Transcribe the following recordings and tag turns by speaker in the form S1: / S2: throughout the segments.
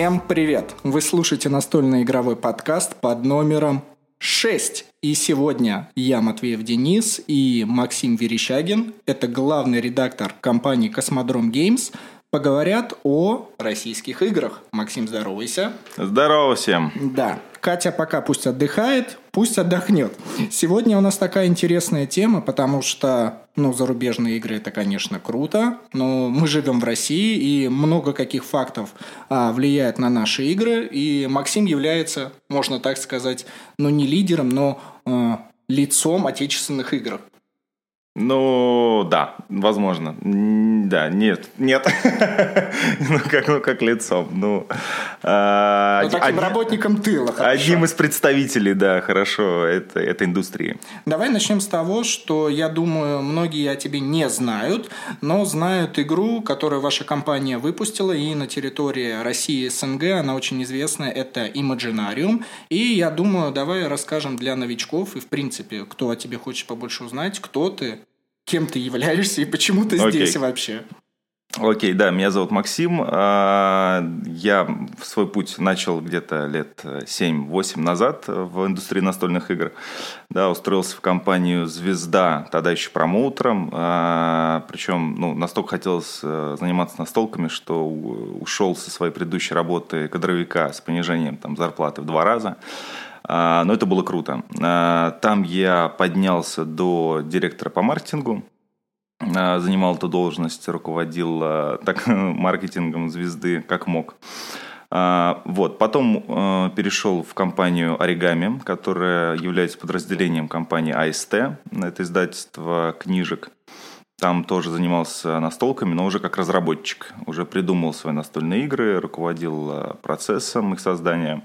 S1: Всем привет! Вы слушаете настольный игровой подкаст под номером 6. И сегодня я, Матвеев Денис, и Максим Верещагин, это главный редактор компании «Космодром Геймс», поговорят о российских играх. Максим, здоровайся.
S2: Здорово всем.
S1: Да. Катя пока пусть отдыхает, пусть отдохнет. Сегодня у нас такая интересная тема, потому что, ну, зарубежные игры это, конечно, круто, но мы живем в России, и много каких фактов а, влияет на наши игры, и Максим является, можно так сказать, ну, не лидером, но а, лицом отечественных игр.
S2: Ну, да, возможно. Да, нет, нет. ну, как, ну, как лицом. Ну,
S1: э, ну таким од... работником тыла,
S2: хорошо. Одним из представителей, да, хорошо, это, этой индустрии.
S1: Давай начнем с того, что, я думаю, многие о тебе не знают, но знают игру, которую ваша компания выпустила, и на территории России и СНГ она очень известная, это Imaginarium. И я думаю, давай расскажем для новичков, и, в принципе, кто о тебе хочет побольше узнать, кто ты, кем ты являешься и почему ты okay. здесь вообще.
S2: Окей, okay, да, меня зовут Максим. А, я свой путь начал где-то лет 7-8 назад в индустрии настольных игр. Да, устроился в компанию «Звезда», тогда еще промоутером. А, Причем ну, настолько хотелось э, заниматься настолками, что ушел со своей предыдущей работы кадровика с понижением там, зарплаты в два раза. А, но это было круто. А, там я поднялся до директора по маркетингу, а, занимал эту должность, руководил так, маркетингом звезды как мог. Вот. Потом перешел в компанию Оригами, которая является подразделением компании АСТ. Это издательство книжек. Там тоже занимался настолками, но уже как разработчик. Уже придумал свои настольные игры, руководил процессом их создания.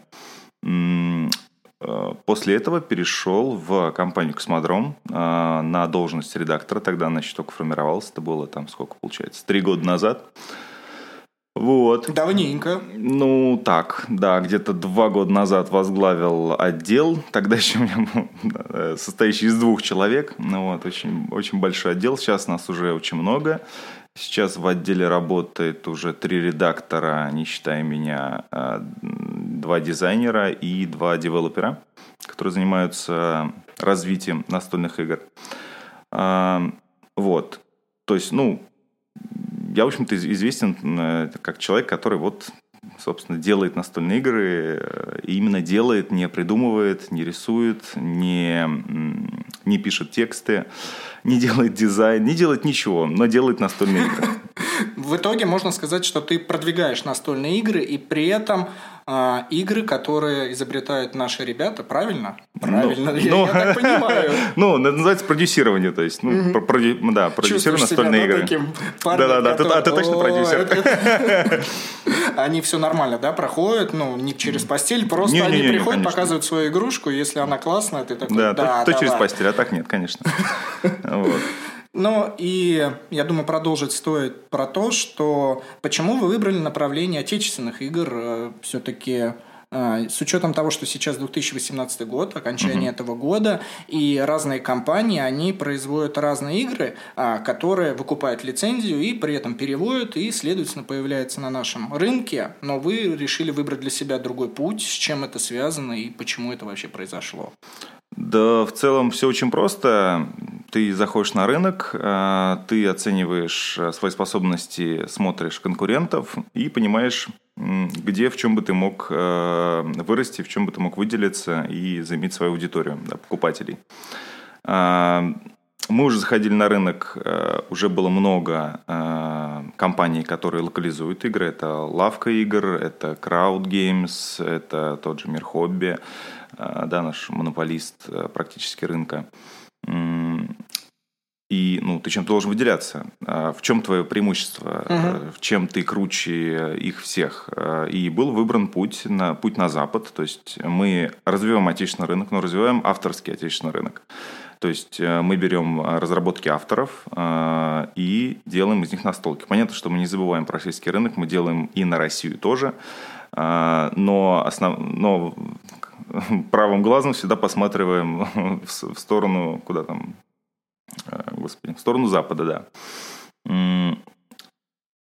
S2: Э, после этого перешел в компанию «Космодром» э, на должность редактора. Тогда она еще только формировалась. Это было там сколько получается? Три года назад. Вот.
S1: Давненько.
S2: Ну, так, да, где-то два года назад возглавил отдел, тогда еще у меня был э, состоящий из двух человек, ну вот, очень, очень большой отдел, сейчас нас уже очень много, сейчас в отделе работает уже три редактора, не считая меня, два дизайнера и два девелопера, которые занимаются развитием настольных игр. А, вот. То есть, ну, я, в общем-то, известен э, как человек, который вот собственно, делает настольные игры, э, и именно делает, не придумывает, не рисует, не, не пишет тексты, не делает дизайн, не делает ничего, но делает настольные игры.
S1: В итоге можно сказать, что ты продвигаешь настольные игры, и при этом а, игры, которые изобретают наши ребята, правильно? Правильно, ну, я, ну, я так понимаю.
S2: Ну, называется продюсирование, то есть, ну, угу. проди, да, продюсирую настольные игры. Да-да-да, а ты точно продюсер.
S1: Они все нормально, да, проходят, ну, не через постель, просто они приходят, показывают свою игрушку, если она классная, ты такой,
S2: да, то через постель, а так нет, конечно. Вот.
S1: Ну и я думаю, продолжить стоит про то, что почему вы выбрали направление отечественных игр э, все-таки э, с учетом того, что сейчас 2018 год, окончание угу. этого года, и разные компании, они производят разные игры, а, которые выкупают лицензию и при этом переводят и, следовательно, появляются на нашем рынке, но вы решили выбрать для себя другой путь, с чем это связано и почему это вообще произошло?
S2: Да, в целом все очень просто. Ты заходишь на рынок, э, ты оцениваешь э, свои способности, смотришь конкурентов и понимаешь, где, в чем бы ты мог э, вырасти, в чем бы ты мог выделиться и заиметь свою аудиторию, да, покупателей. Мы уже заходили на рынок, уже было много компаний, которые локализуют игры. Это лавка игр, это Crowd Games, это тот же Мир Хобби. Да, наш монополист практически рынка. И ну, ты чем-то должен выделяться. А в чем твое преимущество? Uh-huh. В чем ты круче их всех? И был выбран путь на, путь на Запад. То есть мы развиваем отечественный рынок, но развиваем авторский отечественный рынок. То есть мы берем разработки авторов и делаем из них настолки. Понятно, что мы не забываем про российский рынок, мы делаем и на Россию тоже. Но, основ... но правым глазом всегда посматриваем в сторону, куда там, э, господи, в сторону запада, да.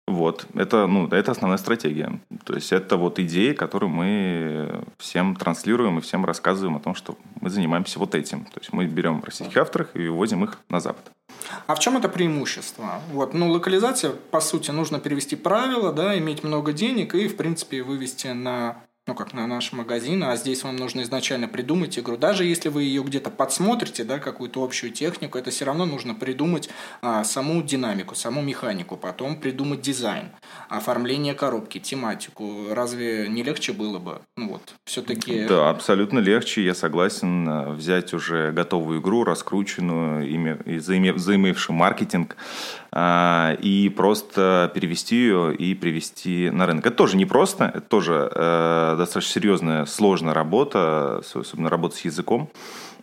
S2: Вот. Это, ну, это основная стратегия. То есть это вот идеи, которые мы всем транслируем и всем рассказываем о том, что мы занимаемся вот этим. То есть мы берем российских авторов и вывозим их на Запад.
S1: А в чем это преимущество? Вот, ну, локализация, по сути, нужно перевести правила, да, иметь много денег и, в принципе, вывести на ну, как на наш магазин, а здесь вам нужно изначально придумать игру. Даже если вы ее где-то подсмотрите, да, какую-то общую технику, это все равно нужно придумать а, саму динамику, саму механику, потом придумать дизайн, оформление коробки, тематику. Разве не легче было бы? Ну вот, все-таки...
S2: Да, абсолютно легче, я согласен э, взять уже готовую игру, раскрученную, име, заимевшую маркетинг, а, и просто перевести ее и привести на рынок. Это тоже непросто, это тоже э, достаточно серьезная, сложная работа, особенно работа с языком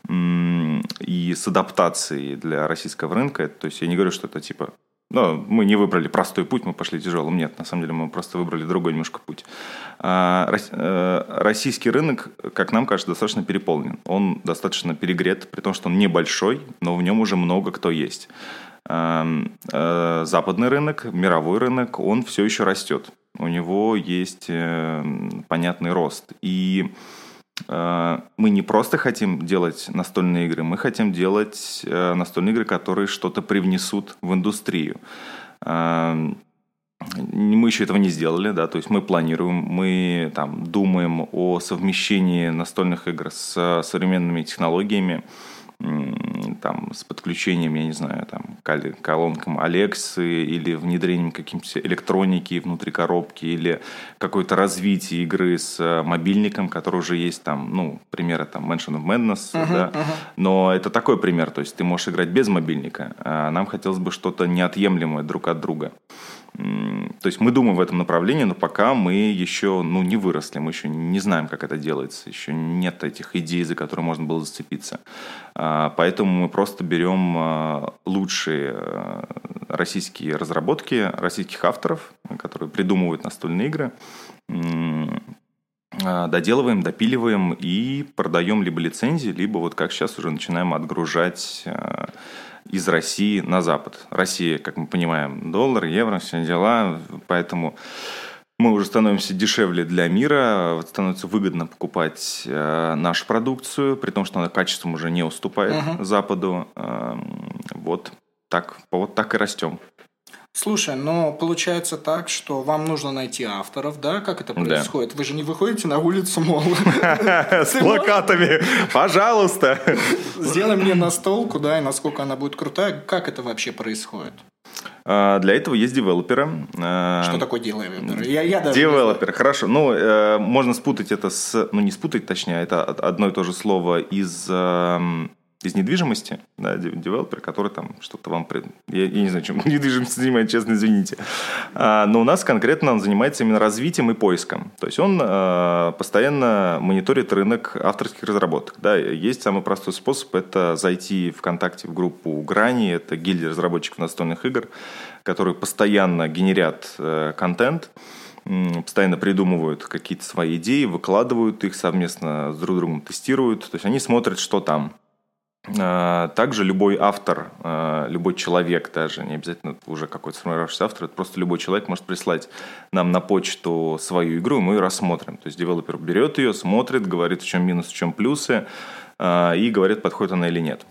S2: и с адаптацией для российского рынка. То есть я не говорю, что это типа ну, мы не выбрали простой путь, мы пошли тяжелым. Нет, на самом деле мы просто выбрали другой немножко путь. А, э, российский рынок, как нам кажется, достаточно переполнен. Он достаточно перегрет, при том, что он небольшой, но в нем уже много кто есть. Эм, э, западный рынок, мировой рынок, он все еще растет. У него есть э, понятный рост. И э, мы не просто хотим делать настольные игры, мы хотим делать настольные игры, которые что-то привнесут в индустрию. Эм, мы еще этого не сделали, да, то есть мы планируем, мы там думаем о совмещении настольных игр с современными технологиями, там, с подключением, я не знаю, там, колонкам Алексы или внедрением каким-то электроники внутри коробки или какое-то развитие игры с э, мобильником, который уже есть там, ну, примеры там Mansion of Madness, uh-huh, да, uh-huh. но это такой пример, то есть ты можешь играть без мобильника, а нам хотелось бы что-то неотъемлемое друг от друга. То есть мы думаем в этом направлении, но пока мы еще ну, не выросли, мы еще не знаем, как это делается, еще нет этих идей, за которые можно было зацепиться. А, поэтому мы просто берем а, лучшие а, российские разработки российских авторов, которые придумывают настольные игры, доделываем, допиливаем и продаем либо лицензии, либо вот как сейчас уже начинаем отгружать из России на Запад. Россия, как мы понимаем, доллар, евро, все дела, поэтому мы уже становимся дешевле для мира, становится выгодно покупать э, нашу продукцию, при том, что она качеством уже не уступает uh-huh. Западу. Э, вот так, вот так и растем.
S1: Слушай, но получается так, что вам нужно найти авторов, да? Как это происходит? Да. Вы же не выходите на улицу, мол...
S2: С плакатами, пожалуйста.
S1: Сделай мне настолку, да, и насколько она будет крутая. Как это вообще происходит?
S2: А, для этого есть девелоперы.
S1: А, что такое девелопер?
S2: Я, я даже девелопер, хорошо. Ну, э, можно спутать это с... Ну, не спутать, точнее, это одно и то же слово из эм, из недвижимости, да, девелопер, который там что-то вам... Я, я не знаю, чем недвижимость занимает, честно, извините. А, но у нас конкретно он занимается именно развитием и поиском. То есть он а, постоянно мониторит рынок авторских разработок. Да, есть самый простой способ – это зайти ВКонтакте в группу Грани, это гильдия разработчиков настольных игр, которые постоянно генерят э, контент, постоянно придумывают какие-то свои идеи, выкладывают их совместно с друг другом, тестируют. То есть они смотрят, что там. А, также любой автор, а, любой человек даже, не обязательно уже какой-то сформировавшийся автор, это просто любой человек может прислать нам на почту свою игру, и мы ее рассмотрим. То есть девелопер берет ее, смотрит, говорит, в чем минус, в чем плюсы, а, и говорит, подходит она или нет.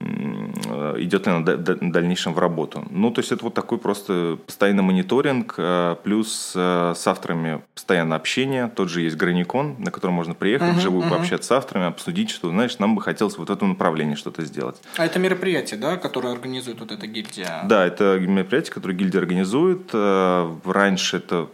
S2: Э, идет ли она в дальнейшем в работу. Ну, то есть это вот такой просто постоянный мониторинг, э, плюс э, с авторами постоянно общение. Тот же есть Граникон, на котором можно приехать, uh-huh, вживую uh-huh. пообщаться с авторами, обсудить, что, знаешь, нам бы хотелось вот в этом направлении что-то сделать.
S1: А это мероприятие, да, которое организует вот эта гильдия?
S2: Да, это мероприятие, которое гильдия организует. Раньше это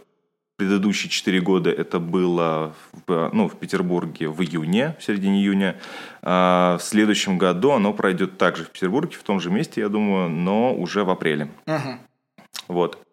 S2: предыдущие четыре года это было в, ну, в Петербурге в июне, в середине июня. А в следующем году оно пройдет также в Петербурге, в том же месте, я думаю, но уже в апреле. Угу. Вот.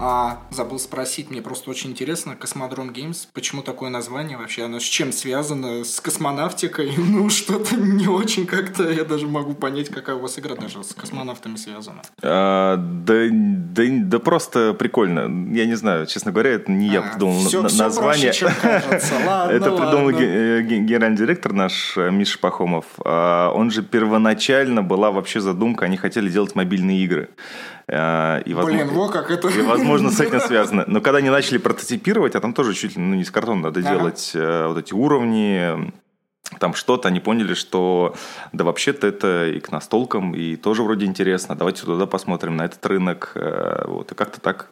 S1: А забыл спросить, мне просто очень интересно, Космодром Геймс, почему такое название вообще? Оно с чем связано? С космонавтикой? Ну, что-то не очень как-то, я даже могу понять, какая у вас игра даже с космонавтами связана.
S2: А, да, да, да просто прикольно. Я не знаю, честно говоря, это не я а, придумал все, на, все название. Проще, чем кажется. Ладно, это придумал генеральный директор наш э, Миша Пахомов. А, он же первоначально была вообще задумка, они хотели делать мобильные игры.
S1: Э, и, возможно, Блин, во как это...
S2: И, возможно, с этим связано. Но когда они начали прототипировать, а там тоже чуть ли ну, не с картона надо ага. делать э, вот эти уровни, там что-то, они поняли, что да вообще-то это и к настолкам, и тоже вроде интересно. Давайте туда посмотрим, на этот рынок. Э, вот, и как-то так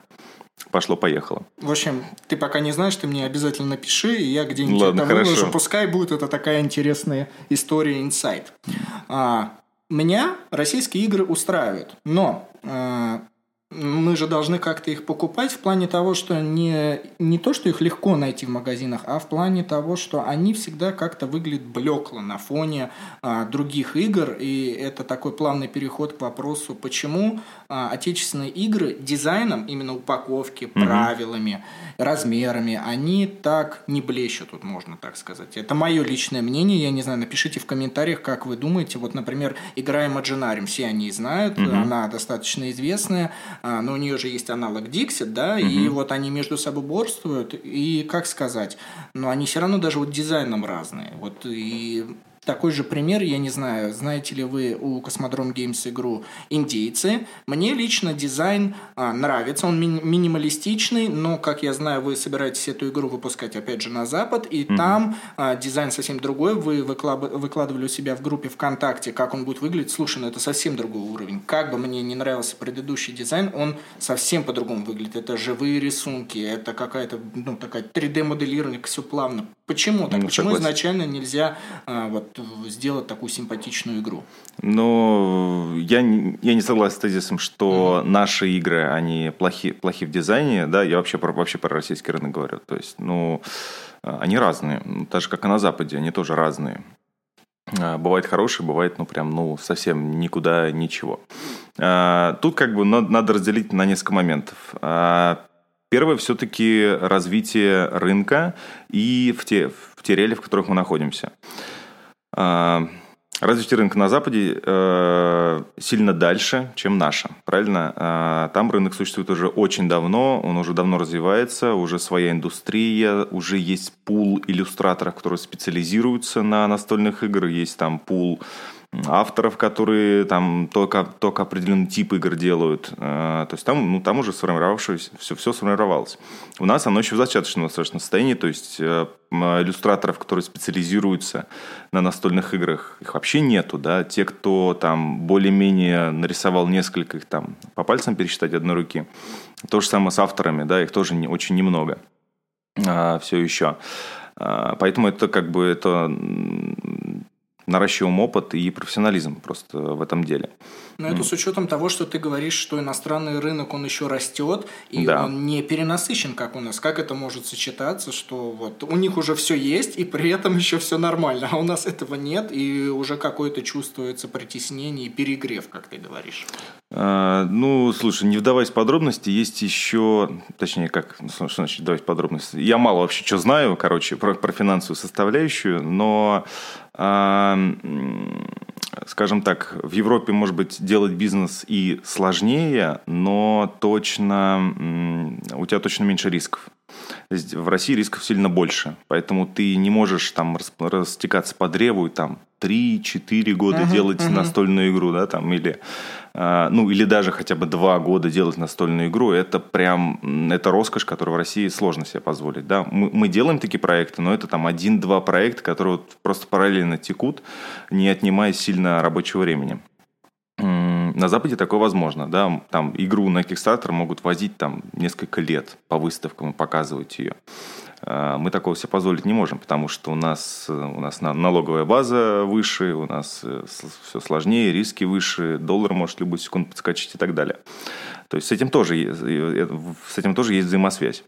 S2: пошло-поехало.
S1: В общем, ты пока не знаешь, ты мне обязательно напиши, и я где-нибудь Ладно, это выложу. Хорошо. Пускай будет это такая интересная история, инсайт. А, меня российские игры устраивают, но э, мы же должны как-то их покупать в плане того, что не, не то, что их легко найти в магазинах, а в плане того, что они всегда как-то выглядят блекло на фоне а, других игр. И это такой плавный переход к вопросу, почему а, отечественные игры дизайном, именно упаковки, mm-hmm. правилами, размерами, они так не блещут, тут можно так сказать. Это мое личное мнение, я не знаю, напишите в комментариях, как вы думаете. Вот, например, игра Imaginarium, все они знают, mm-hmm. она достаточно известная а, но у нее же есть аналог Dixit, да, угу. и вот они между собой борствуют, и как сказать, но они все равно даже вот дизайном разные. Вот и такой же пример, я не знаю, знаете ли вы у Cosmodrome Games игру «Индейцы». Мне лично дизайн а, нравится, он ми- минималистичный, но, как я знаю, вы собираетесь эту игру выпускать, опять же, на Запад, и mm-hmm. там а, дизайн совсем другой. Вы выклад- выкладывали у себя в группе ВКонтакте, как он будет выглядеть. Слушай, ну это совсем другой уровень. Как бы мне не нравился предыдущий дизайн, он совсем по-другому выглядит. Это живые рисунки, это какая-то, ну, такая 3D-моделирование, все плавно. Почему так? Ну, Почему согласен. изначально нельзя а, вот сделать такую симпатичную игру.
S2: Ну, я, я не согласен с тезисом, что mm-hmm. наши игры, они плохи, плохи в дизайне, да, я вообще про, вообще про российский рынок говорю. То есть, ну, они разные, так же, как и на Западе, они тоже разные. А, бывает хороший, бывает, ну, прям, ну, совсем никуда ничего. Тут как бы надо разделить на несколько моментов. Первое все-таки развитие рынка и в те, в те реалии, в которых мы находимся. А, развитие рынка на Западе э, сильно дальше, чем наша, правильно? Э, там рынок существует уже очень давно, он уже давно развивается, уже своя индустрия, уже есть пул иллюстраторов, которые специализируются на настольных играх, есть там пул авторов, которые там только, только определенный тип игр делают. Э, то есть там, ну, там уже сформировавшееся, все, все сформировалось. У нас оно еще в зачаточном достаточно состоянии, то есть э, иллюстраторов, которые специализируются на настольных играх, их вообще нету, да. Те, кто там более-менее нарисовал несколько, их там по пальцам пересчитать одной руки. То же самое с авторами, да, их тоже не, очень немного а, все еще. А, поэтому это как бы это наращиваем опыт и профессионализм просто в этом деле.
S1: Но это с учетом того, что ты говоришь, что иностранный рынок, он еще растет, и да. он не перенасыщен, как у нас. Как это может сочетаться, что вот у них уже все есть, и при этом еще все нормально, а у нас этого нет, и уже какое-то чувствуется притеснение и перегрев, как ты говоришь.
S2: А, ну, слушай, не вдаваясь в подробности, есть еще, точнее, как, ну, что значит вдаваясь в подробности? Я мало вообще что знаю, короче, про, про финансовую составляющую, но скажем так, в Европе, может быть, делать бизнес и сложнее, но точно у тебя точно меньше рисков. В России рисков сильно больше, поэтому ты не можешь там растекаться по древу и там 3-4 года uh-huh, делать uh-huh. настольную игру, да, там, или, ну, или даже хотя бы 2 года делать настольную игру, это прям, это роскошь, которую в России сложно себе позволить, да. Мы, мы делаем такие проекты, но это там один-два проекта, которые вот просто параллельно текут, не отнимая сильно рабочего времени. На Западе такое возможно, да, там игру на Kickstarter могут возить там несколько лет по выставкам и показывать ее. А, мы такого себе позволить не можем, потому что у нас, у нас налоговая база выше, у нас э, все сложнее, риски выше, доллар может любую секунду подскочить и так далее. То есть с этим тоже, э, с этим тоже есть взаимосвязь.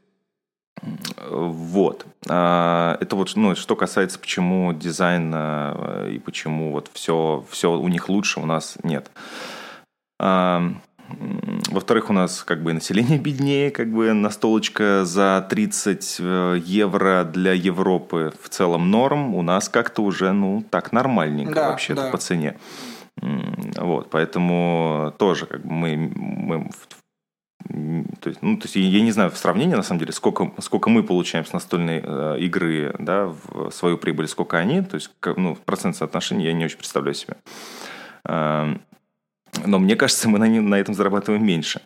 S2: Вот. А, это вот, ну, что касается, почему дизайн и почему вот все, все у них лучше, у нас нет. Во-вторых, у нас как бы население беднее, как бы настолочка за 30 э, евро для Европы в целом норм. У нас как-то уже, ну, так нормальненько да, вообще-то да. по цене. Вот, поэтому тоже как бы мы, мы то есть, ну, то есть я не знаю в сравнении, на самом деле, сколько, сколько мы получаем с настольной э, игры да, в свою прибыль, сколько они, то есть ну, в процент соотношения я не очень представляю себе. Но мне кажется, мы на, на этом зарабатываем меньше.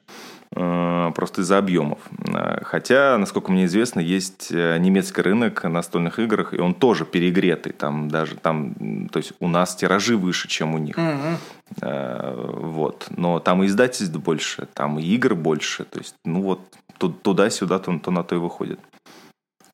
S2: Э, просто из-за объемов. Э, хотя, насколько мне известно, есть э, немецкий рынок настольных играх, и он тоже перегретый. Там даже там, то есть у нас тиражи выше, чем у них. Mm-hmm. Вот. Но там и издательств больше, там и игр больше. То есть, ну вот туда-сюда, то, то на то и выходит.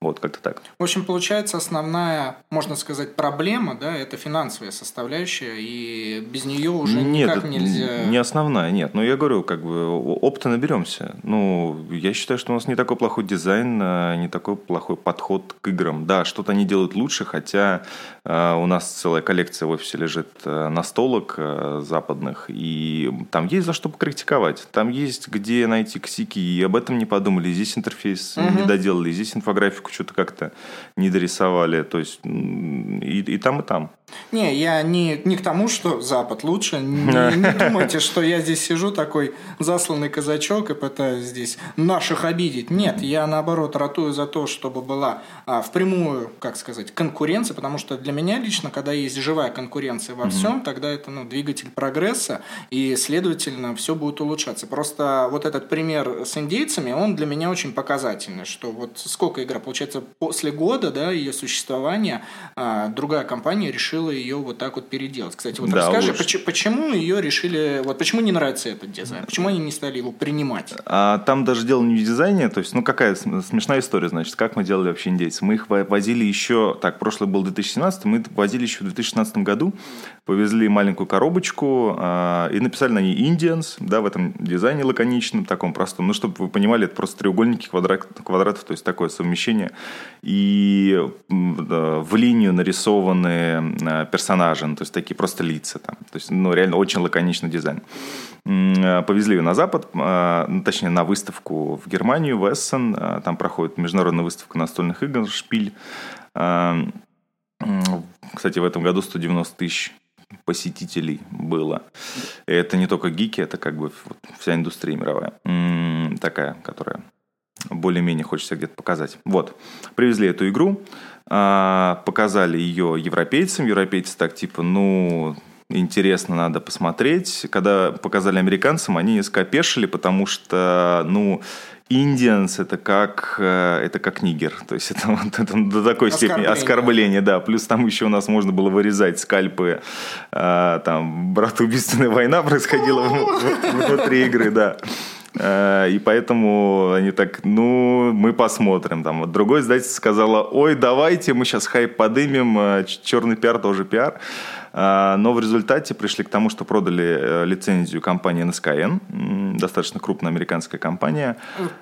S2: Вот, как-то так.
S1: В общем, получается, основная, можно сказать, проблема, да, это финансовая составляющая, и без нее уже нет, никак нельзя...
S2: не основная, нет. Но я говорю, как бы, опыта наберемся. Ну, я считаю, что у нас не такой плохой дизайн, а не такой плохой подход к играм. Да, что-то они делают лучше, хотя э, у нас целая коллекция в офисе лежит э, настолок западных, и там есть за что покритиковать. Там есть где найти косяки, и об этом не подумали. Здесь интерфейс угу. не доделали, здесь инфографику графику что-то как-то не дорисовали. То есть и, и там, и там.
S1: Не, я не, не к тому, что Запад лучше. Не, не думайте, что я здесь сижу такой засланный казачок и пытаюсь здесь наших обидеть. Нет, я наоборот ратую за то, чтобы была а, впрямую, как сказать, конкуренция, потому что для меня лично, когда есть живая конкуренция во всем, тогда это ну, двигатель прогресса, и, следовательно, все будет улучшаться. Просто вот этот пример с индейцами, он для меня очень показательный, что вот сколько игра, получается, после года да, ее существования а, другая компания решила ее вот так вот переделать. Кстати, вот да, расскажи, почему, почему ее решили, вот почему не нравится этот дизайн, почему они не стали его принимать?
S2: А там даже дело не в дизайне, то есть, ну какая смешная история, значит, как мы делали вообще индейцы. Мы их возили еще, так, прошлый был 2017, мы возили еще в 2016 году, повезли маленькую коробочку э, и написали на ней Indians, да, в этом дизайне лаконичном, таком простом, ну, чтобы вы понимали, это просто треугольники квадрат, квадратов, то есть такое совмещение. И в линию нарисованные Э, персонажи, ну, то есть такие просто лица там. То есть, ну, реально очень лаконичный дизайн. Э, повезли ее на Запад, ну, точнее, на выставку в Германию, в Эссен. Там проходит международная выставка настольных игр «Шпиль». Кстати, в этом году 190 тысяч посетителей было. И это не только гики, это как бы вся индустрия мировая. Такая, которая более-менее хочется где-то показать. Вот. Привезли эту игру. А, показали ее европейцам. Европейцы так типа, ну, интересно, надо посмотреть. Когда показали американцам, они несколько опешили, потому что, ну, Индианс это как э, это как нигер, то есть это, вот, это до такой степени оскорбление, да. Плюс там еще у нас можно было вырезать скальпы, а, там братоубийственная война происходила внутри игры, да. Э, и поэтому они так, ну, мы посмотрим. Там вот другой издатель сказала, ой, давайте мы сейчас хайп подымем, черный пиар тоже пиар. Э, но в результате пришли к тому, что продали лицензию компании NSKN, достаточно крупная американская компания.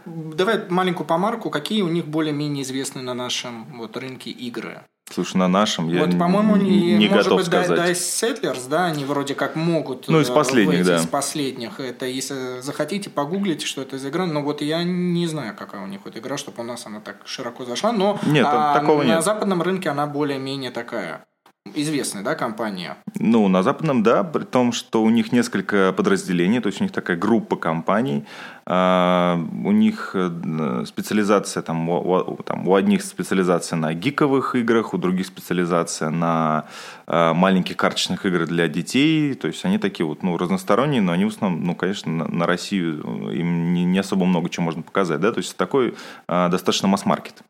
S1: Давай маленькую помарку, какие у них более-менее известны на нашем вот, рынке игры?
S2: Слушай, на нашем я
S1: вот, по-моему,
S2: не,
S1: не
S2: может
S1: готов
S2: быть, сказать.
S1: Dice Settlers, да, они вроде как могут
S2: ну, из последних, да.
S1: из последних. Это, если захотите, погуглите, что это за игра. Но вот я не знаю, какая у них вот игра, чтобы у нас она так широко зашла. Но
S2: нет, а, такого
S1: на
S2: нет.
S1: западном рынке она более-менее такая известная, да, компания?
S2: Ну, на западном, да, при том, что у них несколько подразделений, то есть у них такая группа компаний, а, у них э, специализация, там у, там, у одних специализация на гиковых играх, у других специализация на а, маленьких карточных играх для детей, то есть они такие вот, ну, разносторонние, но они в основном, ну, конечно, на, Россию им не, не особо много чего можно показать, да, то есть такой достаточно масс-маркет.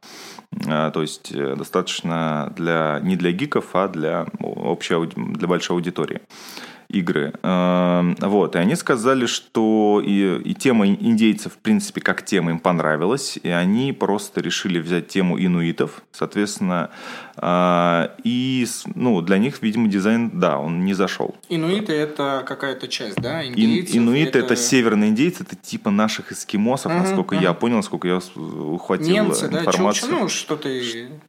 S2: То есть э, достаточно для, не для гиков, а для, общей, для большой аудитории игры. А, вот, и они сказали, что и, и тема индейцев, в принципе, как тема им понравилась, и они просто решили взять тему инуитов. Соответственно, и ну, для них, видимо, дизайн, да, он не зашел.
S1: Инуиты – это какая-то часть, да?
S2: Индейцев, инуиты – это... это северные индейцы, это типа наших эскимосов, угу, насколько угу. я понял, насколько я ухватил
S1: немцы,
S2: информацию.
S1: Да? Ну, что-то...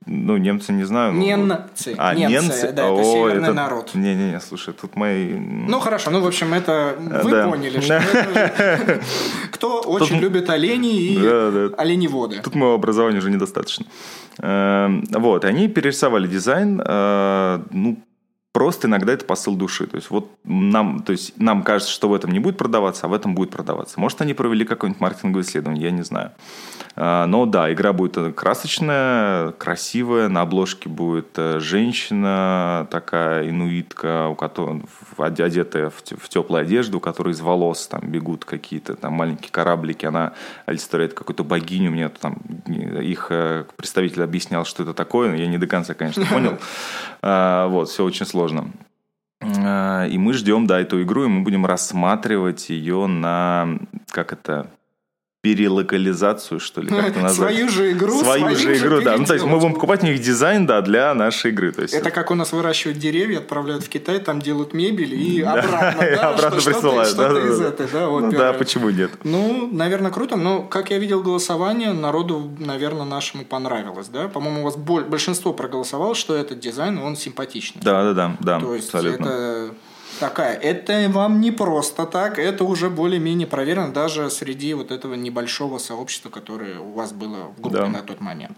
S2: Ну, немцы не знаю.
S1: Немцы.
S2: А,
S1: немцы,
S2: немцы?
S1: да, это О, северный это... народ.
S2: Не-не-не, слушай, тут мои...
S1: Ну, хорошо, ну, в общем, это вы да. поняли, что кто очень любит оленей и оленеводы.
S2: Тут моего образования уже недостаточно. Эм, вот, они перерисовали дизайн, э, ну, просто иногда это посыл души. То есть, вот нам, то есть, нам кажется, что в этом не будет продаваться, а в этом будет продаваться. Может, они провели какое-нибудь маркетинговое исследование, я не знаю. А, но да, игра будет красочная, красивая. На обложке будет э, женщина такая, инуитка, у которой, одетая в теплую одежду, у которой из волос там бегут какие-то там маленькие кораблики. Она олицетворяет какую-то богиню. Мне там их э, представитель объяснял, что это такое. Я не до конца, конечно, понял. А, вот, все очень сложно. А, и мы ждем, да, эту игру, и мы будем рассматривать ее на, как это, перелокализацию, что ли, как это
S1: назвать? Свою же игру.
S2: Свою, же игру, да. Ну, то есть мы будем покупать у них дизайн, да, для нашей игры. То есть...
S1: Это как у нас выращивают деревья, отправляют в Китай, там делают мебель и обратно,
S2: да, и обратно что, присылают.
S1: Что-то, да, из да, этой, да, вот,
S2: ну, да, почему нет?
S1: Ну, наверное, круто. Но, как я видел голосование, народу, наверное, нашему понравилось, да? По-моему, у вас большинство проголосовало, что этот дизайн, он симпатичный.
S2: Да, да, да, да.
S1: То есть абсолютно. это такая. Это вам не просто так, это уже более-менее проверено даже среди вот этого небольшого сообщества, которое у вас было в группе да. на тот момент.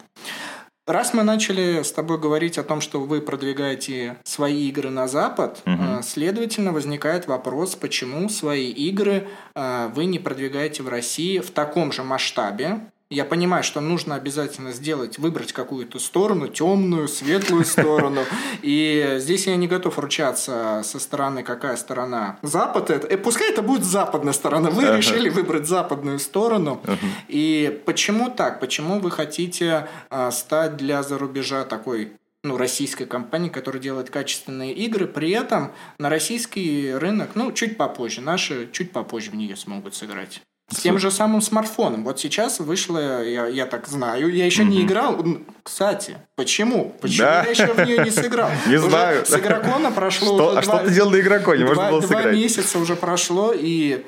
S1: Раз мы начали с тобой говорить о том, что вы продвигаете свои игры на Запад, угу. следовательно, возникает вопрос, почему свои игры э, вы не продвигаете в России в таком же масштабе, я понимаю, что нужно обязательно сделать, выбрать какую-то сторону, темную, светлую сторону. И здесь я не готов ручаться со стороны, какая сторона. Запад это. Э, пускай это будет западная сторона. Вы решили выбрать западную сторону. И почему так? Почему вы хотите а, стать для зарубежа такой ну, российской компании, которая делает качественные игры, при этом на российский рынок, ну, чуть попозже, наши чуть попозже в нее смогут сыграть. С тем же самым смартфоном. Вот сейчас вышло, я, я так знаю, я еще mm-hmm. не играл. Кстати, почему? Почему да? я еще в нее не сыграл?
S2: Не знаю.
S1: С игрокона прошло
S2: что, А что ты делал на игроконе?
S1: Можно было сыграть. Два месяца уже прошло, и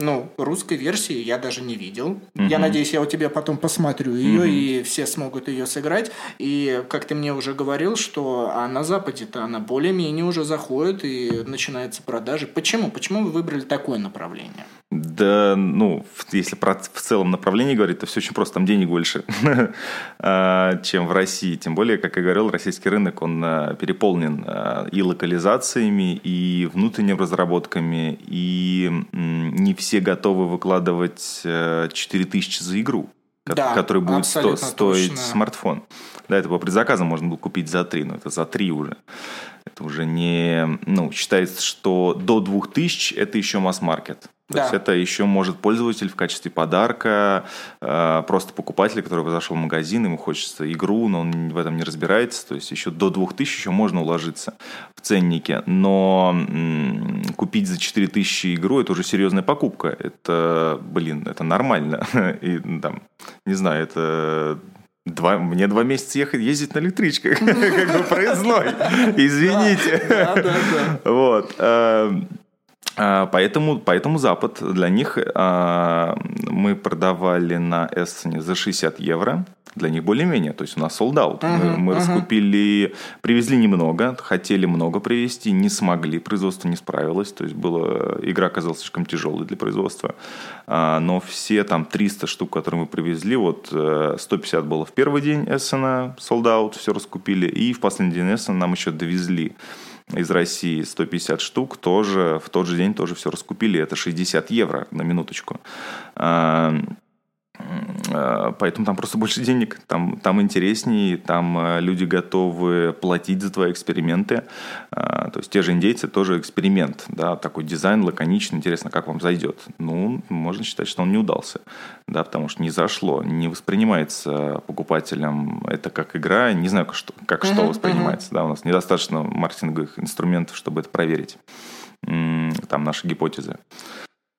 S1: ну, русской версии я даже не видел. Угу. Я надеюсь, я у тебя потом посмотрю ее, угу. и все смогут ее сыграть. И как ты мне уже говорил, что а на Западе-то она более-менее уже заходит и начинается продажи. Почему? Почему вы выбрали такое направление?
S2: Да, ну, если про в целом направлении говорить, то все очень просто, там денег больше, а, чем в России. Тем более, как я говорил, российский рынок, он а, переполнен а, и локализациями, и внутренними разработками, и не все готовы выкладывать 4000 за игру, да, который будет сто, стоить точно. смартфон. Да, это по предзаказам можно было купить за 3, но это за 3 уже. Это уже не... Ну, считается, что до 2000 это еще масс-маркет. То да. есть это еще может пользователь в качестве подарка, э, просто покупатель, который зашел в магазин, ему хочется игру, но он в этом не разбирается. То есть еще до 2000 еще можно уложиться в ценнике. Но купить за 4000 игру это уже серьезная покупка. Это, блин, это нормально. И там, не знаю, это Два, мне два месяца ехать, ездить на электричках, как бы проездной. Извините. Вот. А, поэтому, поэтому Запад для них а, мы продавали на Эссене за 60 евро. Для них более-менее. То есть у нас out. Uh-huh, мы мы uh-huh. раскупили, привезли немного, хотели много привезти, не смогли, производство не справилось. То есть было, игра оказалась слишком тяжелой для производства. А, но все там 300 штук, которые мы привезли, вот 150 э, было в первый день Эссена, out, все раскупили. И в последний день Эссена нам еще довезли из России 150 штук, тоже в тот же день тоже все раскупили. Это 60 евро на минуточку. А, поэтому там просто больше денег, там, там интереснее, там а, люди готовы платить за твои эксперименты. То есть те же индейцы тоже эксперимент, да, такой дизайн лаконичный, интересно, как вам зайдет. Ну, можно считать, что он не удался, да, потому что не зашло, не воспринимается покупателем это как игра, не знаю, как что, как uh-huh, что воспринимается, uh-huh. да, у нас недостаточно маркетинговых инструментов, чтобы это проверить, там наши гипотезы.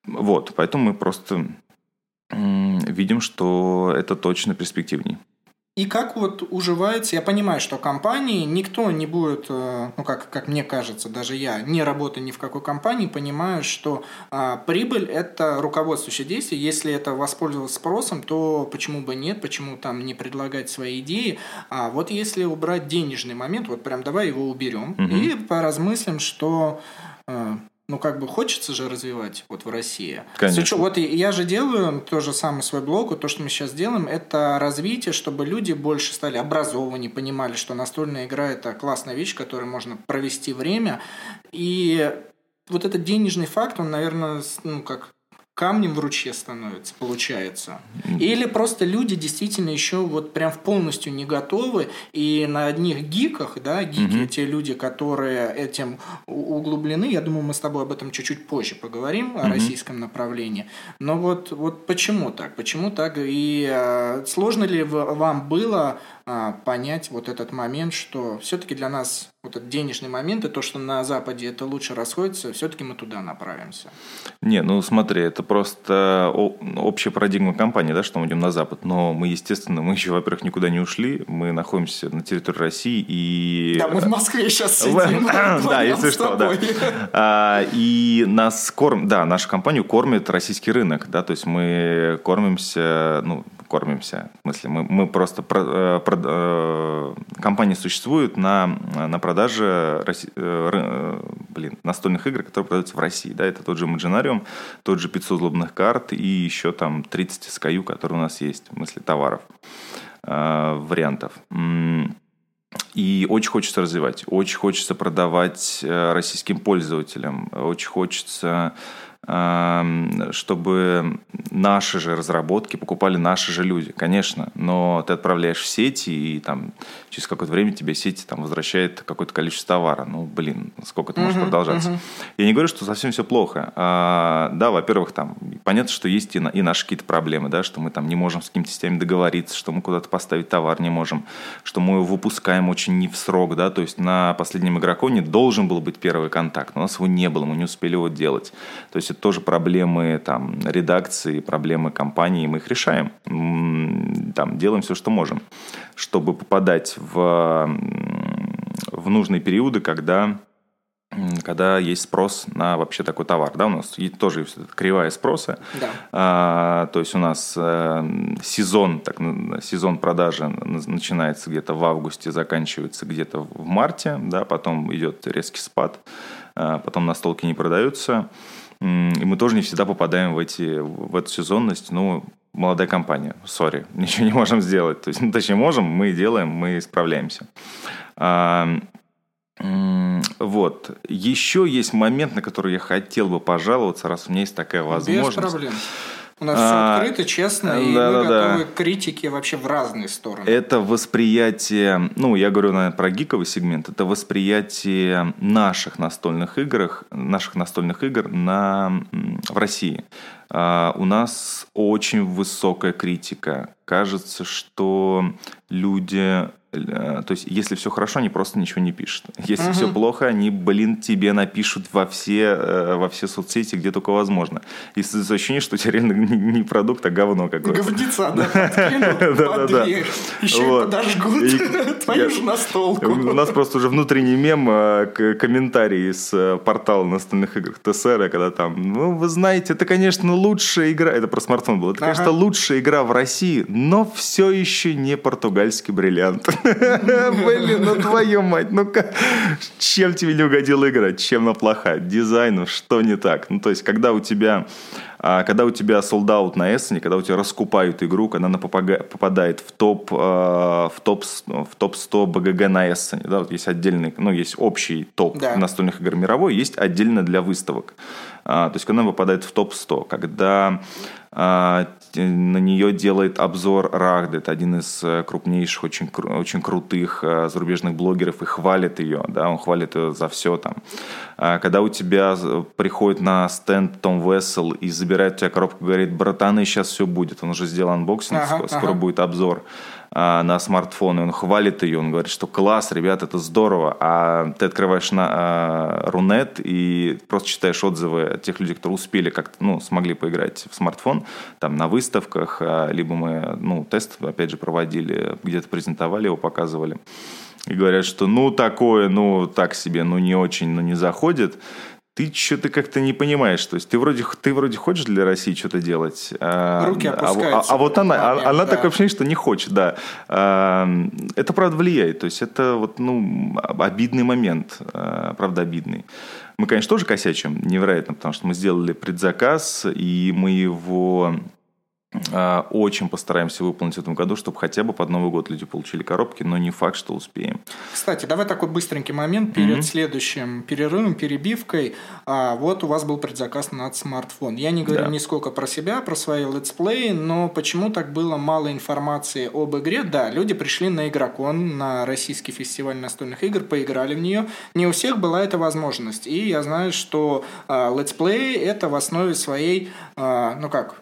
S2: Вот, поэтому мы просто видим, что это точно перспективней.
S1: и как вот уживается, я понимаю, что компании никто не будет, э, ну как, как мне кажется, даже я, не работая ни в какой компании, понимаю, что а, прибыль – это руководствующее действие. Если это воспользоваться спросом, то почему бы нет, почему там не предлагать свои идеи. А вот если убрать денежный момент, вот прям давай его уберем угу. и поразмыслим, что э, ну, как бы хочется же развивать вот в России.
S2: Конечно.
S1: Что, вот я же делаю то же самое свой блог, вот то, что мы сейчас делаем, это развитие, чтобы люди больше стали образованнее, понимали, что настольная игра – это классная вещь, которой можно провести время. И вот этот денежный факт, он, наверное, ну, как камнем в ручье становится, получается. Или просто люди действительно еще вот прям полностью не готовы, и на одних гиках, да, гики, угу. те люди, которые этим углублены, я думаю, мы с тобой об этом чуть-чуть позже поговорим, о российском направлении. Но вот, вот почему так? Почему так? И э, сложно ли вам было э, понять вот этот момент, что все-таки для нас вот этот денежный момент и то, что на Западе это лучше расходится, все-таки мы туда направимся.
S2: Не, ну смотри, это просто общая парадигма компании, да, что мы идем на Запад. Но мы, естественно, мы еще, во-первых, никуда не ушли. Мы находимся на территории России и...
S1: Да, мы в Москве сейчас сидим.
S2: Да, если что, да. А, и нас кормят, да, нашу компанию кормит российский рынок, да, то есть мы кормимся, ну, кормимся. В смысле, мы, мы просто... Э, компания существует на, на продаже э, э, блин, настольных игр, которые продаются в России. Да, это тот же Imaginarium, тот же 500 злобных карт и еще там 30 SKU, которые у нас есть, в смысле товаров, вариантов. И очень хочется развивать, очень хочется продавать российским пользователям, очень хочется чтобы наши же разработки покупали наши же люди, конечно, но ты отправляешь в сети, и там через какое-то время тебе сеть там возвращает какое-то количество товара. Ну, блин, сколько это uh-huh, может продолжаться? Uh-huh. Я не говорю, что совсем все плохо. А, да, во-первых, там понятно, что есть и, на, и наши какие-то проблемы, да, что мы там не можем с какими-то сетями договориться, что мы куда-то поставить товар не можем, что мы его выпускаем очень не в срок, да, то есть на последнем игроконе должен был быть первый контакт, но у нас его не было, мы не успели его делать. То есть это тоже проблемы там, редакции, проблемы компании, мы их решаем. Там, делаем все, что можем, чтобы попадать в, в нужные периоды, когда когда есть спрос на вообще такой товар. Да, у нас тоже есть кривая спроса.
S1: Да.
S2: А, то есть у нас а, сезон, так, сезон продажи начинается где-то в августе, заканчивается где-то в марте, да, потом идет резкий спад, а, потом настолки не продаются. И мы тоже не всегда попадаем в, эти, в эту сезонность. Ну, молодая компания, сори, ничего не можем сделать. То есть, ну, точнее, можем, мы делаем, мы справляемся. А, вот. Еще есть момент, на который я хотел бы пожаловаться, раз у меня есть такая возможность.
S1: Без проблем. У нас а, все открыто, честно, да, и да, мы да, готовы к критике вообще в разные стороны.
S2: Это восприятие, ну, я говорю, наверное, про гиковый сегмент, это восприятие наших настольных игр, наших настольных игр на, в России. А, у нас очень высокая критика. Кажется, что люди то есть, если все хорошо, они просто ничего не пишут. Если угу. все плохо, они, блин, тебе напишут во все, э, во все соцсети, где только возможно. И ощущение, что у тебя реально не продукт, а говно какое-то.
S1: Говнеца, да, подкинут под Еще и подожгут твою же настолку. У
S2: нас просто уже внутренний мем, э, комментарий с портала настольных игр ТСР, когда там, ну, вы знаете, это, конечно, лучшая игра, это про смартфон было, это, конечно, лучшая игра в России, но все еще не португальский бриллиант. Блин, ну твою мать, ну как? Чем тебе не угодила игра? Чем она плоха? Дизайну что не так? Ну, то есть, когда у тебя а когда у тебя солдат на Эссене, когда у тебя раскупают игру, когда она попадает в топ, а, в топ, в топ 100 БГГ на Эссене, да, вот есть отдельный, ну, есть общий топ да. настольных игр мировой, есть отдельно для выставок. А, то есть, когда она попадает в топ 100, когда а, на нее делает обзор Рахда. Это один из э, крупнейших, очень, очень крутых э, зарубежных блогеров и хвалит ее. Да, он хвалит ее за все там. Когда у тебя приходит на стенд Том Вэсел и забирает забирает у тебя коробку, говорит, братаны, сейчас все будет. Он уже сделал unboxing, ага, скоро ага. будет обзор а, на смартфон, и он хвалит ее, он говорит, что класс, ребят, это здорово, а ты открываешь на а, Рунет и просто читаешь отзывы тех людей, которые успели как-то, ну, смогли поиграть в смартфон, там, на выставках, а, либо мы, ну, тест, опять же, проводили, где-то презентовали его, показывали, и говорят, что, ну, такое, ну, так себе, ну, не очень, ну, не заходит, ты что-то как-то не понимаешь. То есть ты вроде, ты вроде хочешь для России что-то делать.
S1: А, Руки
S2: а,
S1: опускаются.
S2: А, а, вот она, а, момент, она да. такое ощущение, что не хочет, да. А, это правда влияет. То есть это вот, ну, обидный момент. А, правда, обидный. Мы, конечно, тоже косячим невероятно, потому что мы сделали предзаказ, и мы его а, очень постараемся выполнить в этом году, чтобы хотя бы под Новый год люди получили коробки, но не факт, что успеем.
S1: Кстати, давай такой быстренький момент перед mm-hmm. следующим перерывом, перебивкой. А, вот у вас был предзаказ на смартфон. Я не говорю да. нисколько про себя, про свои летсплеи, но почему так было мало информации об игре? Да, люди пришли на Игрокон, на российский фестиваль настольных игр, поиграли в нее. Не у всех была эта возможность. И я знаю, что а, летсплей это в основе своей, а, ну как,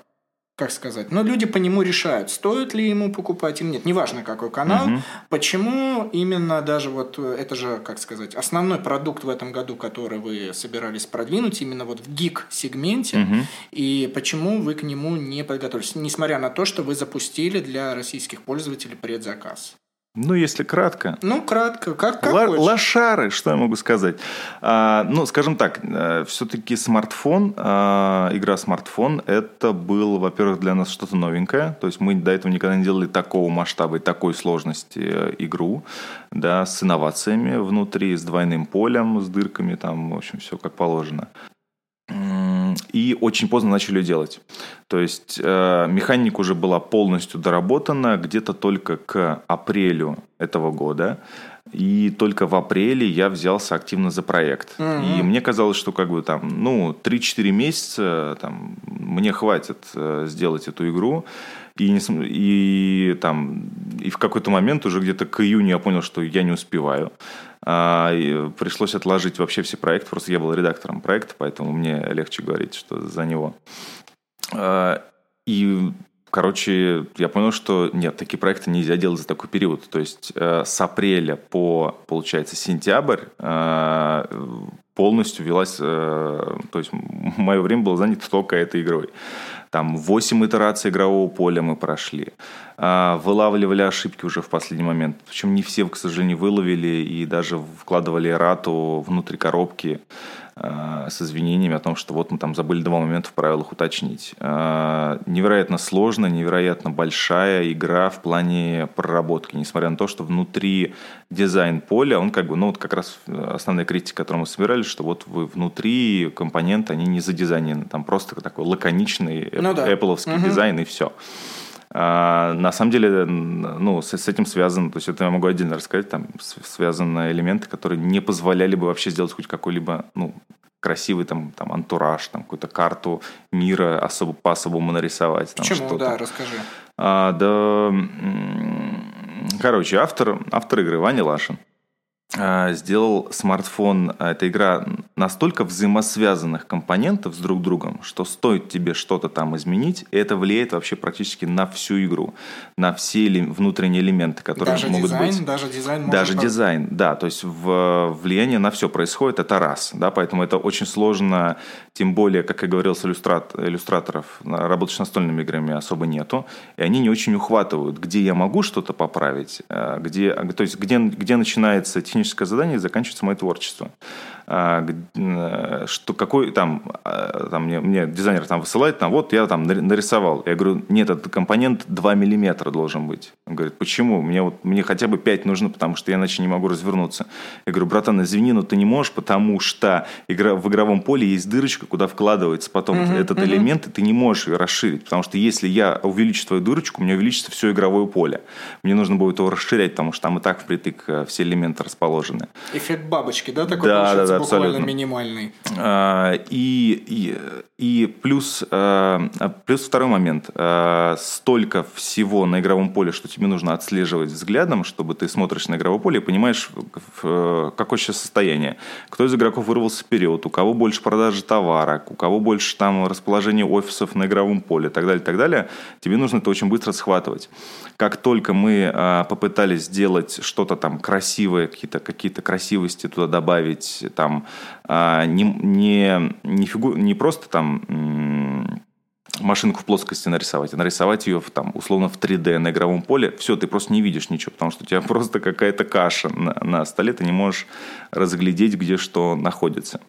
S1: как сказать, но люди по нему решают, стоит ли ему покупать или нет, неважно какой канал, угу. почему именно даже вот э, это же, как сказать, основной продукт в этом году, который вы собирались продвинуть, именно вот в гик-сегменте, угу. и почему вы к нему не подготовились, несмотря на то, что вы запустили для российских пользователей предзаказ.
S2: Ну, если кратко.
S1: Ну, кратко, как, как
S2: Л- Лошары, что я могу сказать? А, ну, скажем так, э, все-таки смартфон, а, игра смартфон, это было, во-первых, для нас что-то новенькое. То есть мы до этого никогда не делали такого масштаба и такой сложности э, игру, да, с инновациями внутри, с двойным полем, с дырками, там, в общем, все как положено и очень поздно начали делать. То есть э, механика уже была полностью доработана где-то только к апрелю этого года. И только в апреле я взялся активно за проект. Mm-hmm. И мне казалось, что как бы там, ну, 3-4 месяца там, мне хватит э, сделать эту игру. И, и, там, и в какой-то момент уже где-то к июню я понял, что я не успеваю. А, пришлось отложить вообще все проекты. Просто я был редактором проекта, поэтому мне легче говорить, что за него. А, и Короче, я понял, что нет, такие проекты нельзя делать за такой период. То есть э, с апреля по, получается, сентябрь э, полностью велась... Э, то есть мое время было занято только этой игрой. Там 8 итераций игрового поля мы прошли. Э, вылавливали ошибки уже в последний момент. Причем не все, к сожалению, выловили и даже вкладывали рату внутри коробки. Э, с извинениями о том, что вот мы там забыли два момента в правилах уточнить. Э, невероятно сложная, невероятно большая игра в плане проработки, несмотря на то, что внутри дизайн поля, он как бы, ну вот как раз основная критика, которую мы собирали, что вот вы внутри компоненты, они не задизайнены, там просто такой лаконичный ну, да. Apple угу. дизайн и все. А, на самом деле, ну, с, с этим связано, то есть это я могу отдельно рассказать, там связаны элементы, которые не позволяли бы вообще сделать хоть какой-либо, ну, красивый там, там антураж, там какую-то карту мира особо, по-особому нарисовать. Там,
S1: Почему? Да, расскажи.
S2: А, да, короче, автор, автор игры Ваня Лашин. А, сделал смартфон, а, эта игра настолько взаимосвязанных компонентов с друг другом, что стоит тебе что-то там изменить, и это влияет вообще практически на всю игру, на все внутренние элементы, которые даже могут
S1: дизайн,
S2: быть.
S1: Даже дизайн,
S2: даже дизайн, да, то есть в, влияние на все происходит, это раз, да, поэтому это очень сложно, тем более, как я говорил, с иллюстрат, иллюстраторов, работать с настольными играми особо нету, и они не очень ухватывают, где я могу что-то поправить, а, где, то есть где, где начинается техническая техническое задание заканчивается мое творчество. А, э, что какой там, а, там мне, мне дизайнер там высылает, там вот я там нарисовал. Я говорю, нет, этот компонент 2 миллиметра должен быть. Он говорит, почему? Мне, вот, мне хотя бы 5 нужно, потому что я иначе не могу развернуться. Я говорю, братан, извини, но ты не можешь, потому что игра, в игровом поле есть дырочка, куда вкладывается потом uh-huh, этот uh-huh. элемент, и ты не можешь ее расширить. Потому что если я увеличу твою дырочку, у меня увеличится все игровое поле. Мне нужно будет его расширять, потому что там и так впритык э, все элементы расположены.
S1: Эффект бабочки, да? Такой
S2: да, да, да,
S1: буквально
S2: абсолютно.
S1: минимальный.
S2: А, И, и, и плюс, а, плюс второй момент. А, Столько всего на игровом поле, что тебе нужно отслеживать взглядом, чтобы ты смотришь на игровое поле и понимаешь, в- какое сейчас состояние. Кто из игроков вырвался вперед, у кого больше продажи товара, у кого больше там расположение офисов на игровом поле и так далее, и так далее. Тебе нужно это очень быстро схватывать. Как только мы а, попытались сделать что-то там красивое, какие-то какие красивости туда добавить, там а, не, не, не, фигу- не просто там машинку в плоскости нарисовать, а нарисовать ее в, там, условно в 3D на игровом поле, все, ты просто не видишь ничего, потому что у тебя просто какая-то каша на, на столе, ты не можешь разглядеть, где что находится.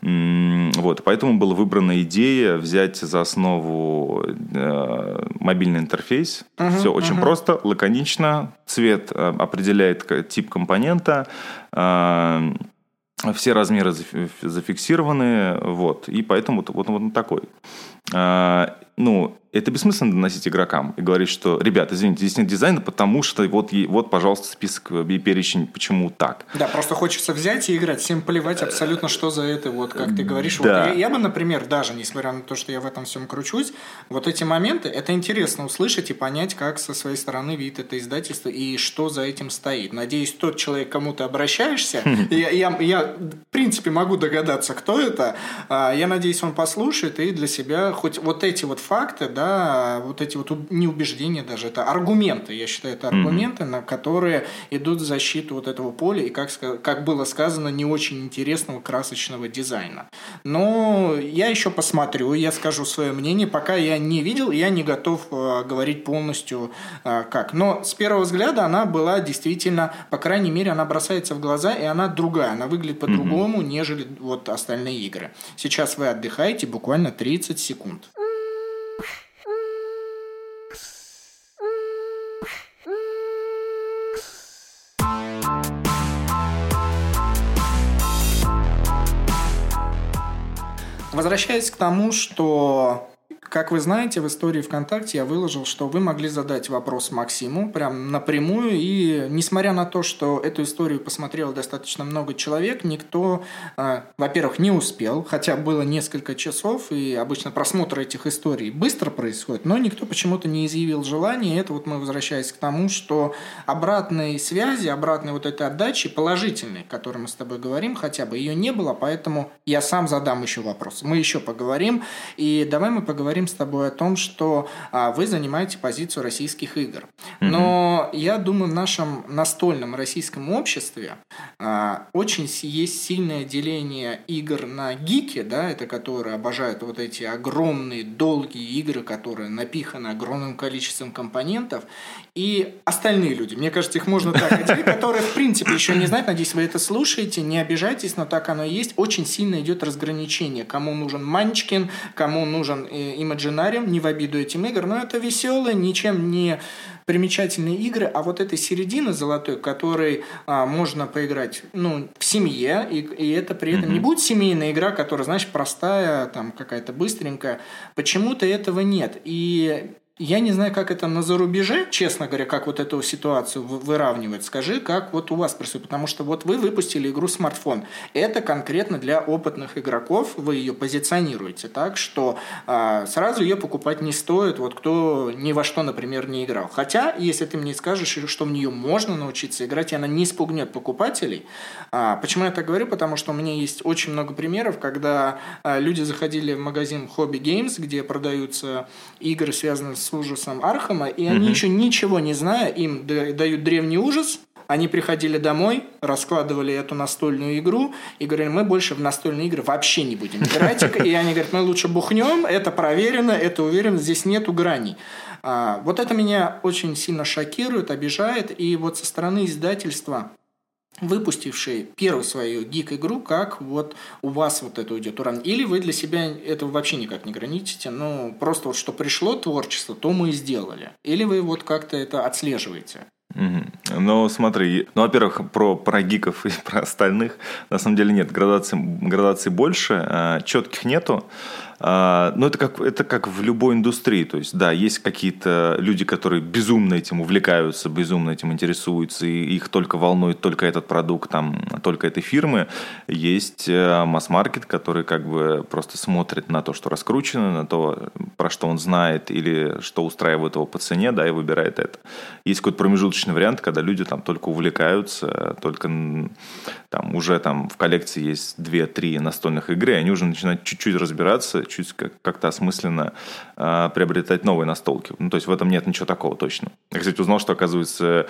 S2: Вот, поэтому была выбрана идея взять за основу э, мобильный интерфейс. Все очень просто, лаконично. Цвет э, определяет тип компонента. э, все размеры зафи- зафиксированы, вот, и поэтому вот он такой. А, ну, это бессмысленно доносить игрокам и говорить, что, ребят, извините, здесь нет дизайна, потому что вот, и- вот пожалуйста, список и перечень, почему так.
S1: Да, просто хочется взять и играть. Всем плевать абсолютно, что за это, вот как ты говоришь. Вот
S2: Да.
S1: я, я бы, например, даже несмотря на то, что я в этом всем кручусь, вот эти моменты, это интересно услышать и понять, как со своей стороны видит это издательство и что за этим стоит. Надеюсь, тот человек, к кому ты обращаешься, я, я, я, в принципе могу догадаться, кто это. А, Я надеюсь, он послушает и для себя хоть вот эти вот факты, да, вот эти вот уб- не убеждения даже, это аргументы, я считаю, это аргументы, на которые идут в защиту вот этого поля и, как, как было сказано, не очень интересного красочного дизайна. Но я еще посмотрю, я скажу свое мнение, пока я не видел, я не готов э, говорить полностью э, как. Но с первого взгляда она была действительно, по крайней мере, она бросается в глаза, и она другая, она выглядит по-другому, нежели вот остальные игры. Сейчас вы отдыхаете буквально 30 секунд. Возвращаясь к тому, что, как вы знаете, в истории ВКонтакте я выложил, что вы могли задать вопрос Максиму прям напрямую, и несмотря на то, что эту историю посмотрело достаточно много человек, никто, э, во-первых, не успел, хотя было несколько часов, и обычно просмотр этих историй быстро происходит, но никто почему-то не изъявил желания, это вот мы возвращаясь к тому, что обратной связи, обратной вот этой отдачи, положительной, о которой мы с тобой говорим, хотя бы ее не было, поэтому я сам задам еще вопрос. Мы еще поговорим, и давай мы поговорим с тобой о том, что а, вы занимаете позицию российских игр. Но я думаю, в нашем настольном российском обществе а, очень есть сильное деление игр на гики, да, это которые обожают вот эти огромные, долгие игры, которые напиханы огромным количеством компонентов, и остальные люди, мне кажется, их можно так отделить, которые, в принципе, еще не знают, надеюсь, вы это слушаете, не обижайтесь, но так оно и есть, очень сильно идет разграничение, кому нужен Манчкин, кому нужен э, Imaginarium, не в обиду этим игр, но это веселые, ничем не примечательные игры, а вот этой середины золотой, которой а, можно поиграть ну, в семье, и, и это при этом не будет семейная игра, которая, знаешь, простая, там какая-то быстренькая. Почему-то этого нет. И я не знаю, как это на зарубеже, честно говоря, как вот эту ситуацию вы- выравнивать. Скажи, как вот у вас происходит, потому что вот вы выпустили игру смартфон. Это конкретно для опытных игроков, вы ее позиционируете так, что а, сразу ее покупать не стоит, вот кто ни во что, например, не играл. Хотя, если ты мне скажешь, что в нее можно научиться играть, и она не спугнет покупателей. А, почему я так говорю? Потому что у меня есть очень много примеров, когда а, люди заходили в магазин Hobby Games, где продаются игры, связанные с ужасом Архама, и они еще ничего не зная, им да- дают древний ужас, они приходили домой, раскладывали эту настольную игру и говорили, мы больше в настольные игры вообще не будем играть. И они говорят, мы лучше бухнем, это проверено, это уверено, здесь нету граней. А, вот это меня очень сильно шокирует, обижает. И вот со стороны издательства выпустившие первую свою гик-игру, как вот у вас вот это идет уран. Или вы для себя этого вообще никак не граничите, ну, просто вот что пришло творчество, то мы и сделали. Или вы вот как-то это отслеживаете.
S2: Мгм. Ну, смотри, ну, во-первых, про, про гиков и про остальных, на самом деле нет, градаций, градаций больше, четких нету. А, но это как, это как в любой индустрии. То есть, да, есть какие-то люди, которые безумно этим увлекаются, безумно этим интересуются, и их только волнует только этот продукт, там, только этой фирмы. Есть э, масс-маркет, который как бы просто смотрит на то, что раскручено, на то, про что он знает или что устраивает его по цене, да, и выбирает это. Есть какой-то промежуточный вариант, когда люди там только увлекаются, только там уже там в коллекции есть 2-3 настольных игры, и они уже начинают чуть-чуть разбираться, чуть как-то осмысленно э, приобретать новые настолки. Ну, то есть в этом нет ничего такого точно. Я, кстати, узнал, что, оказывается,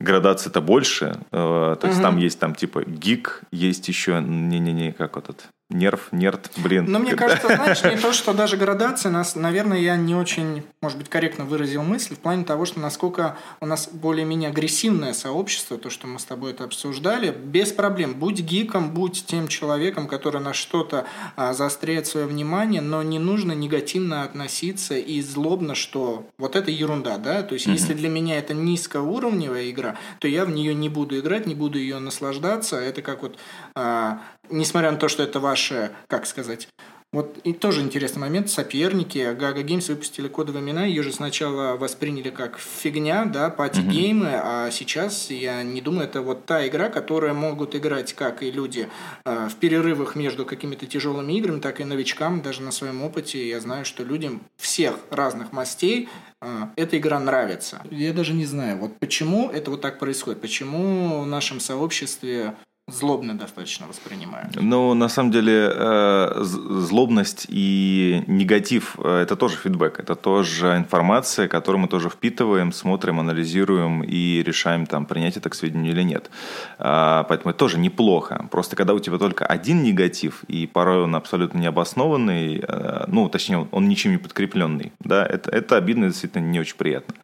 S2: градация-то больше. Э, то есть угу. там есть там типа гик, есть еще, не-не-не, как вот этот Нерв, нерд, блин.
S1: Но мне кажется, знаешь, не то, что даже градация, нас, наверное, я не очень, может быть, корректно выразил мысль в плане того, что насколько у нас более-менее агрессивное сообщество, то, что мы с тобой это обсуждали, без проблем. Будь гиком, будь тем человеком, который на что-то а, заостряет свое внимание, но не нужно негативно относиться и злобно, что вот это ерунда, да? То есть, mm-hmm. если для меня это низкоуровневая игра, то я в нее не буду играть, не буду ее наслаждаться. Это как вот а, несмотря на то, что это ваше, как сказать, вот и тоже интересный момент. Соперники. Gaga Games выпустили кодовые имена. Ее же сначала восприняли как фигня, да, пати-геймы, mm-hmm. а сейчас, я не думаю, это вот та игра, которую могут играть как и люди э, в перерывах между какими-то тяжелыми играми, так и новичкам. Даже на своем опыте я знаю, что людям всех разных мастей э, эта игра нравится. Я даже не знаю, вот почему это вот так происходит. Почему в нашем сообществе злобно достаточно воспринимаю.
S2: Ну, на самом деле, э, злобность и негатив э, – это тоже фидбэк, это тоже информация, которую мы тоже впитываем, смотрим, анализируем и решаем, там, принять это к сведению или нет. А, поэтому это тоже неплохо. Просто когда у тебя только один негатив, и порой он абсолютно необоснованный, э, ну, точнее, он ничем не подкрепленный, да, это, это обидно действительно не очень приятно.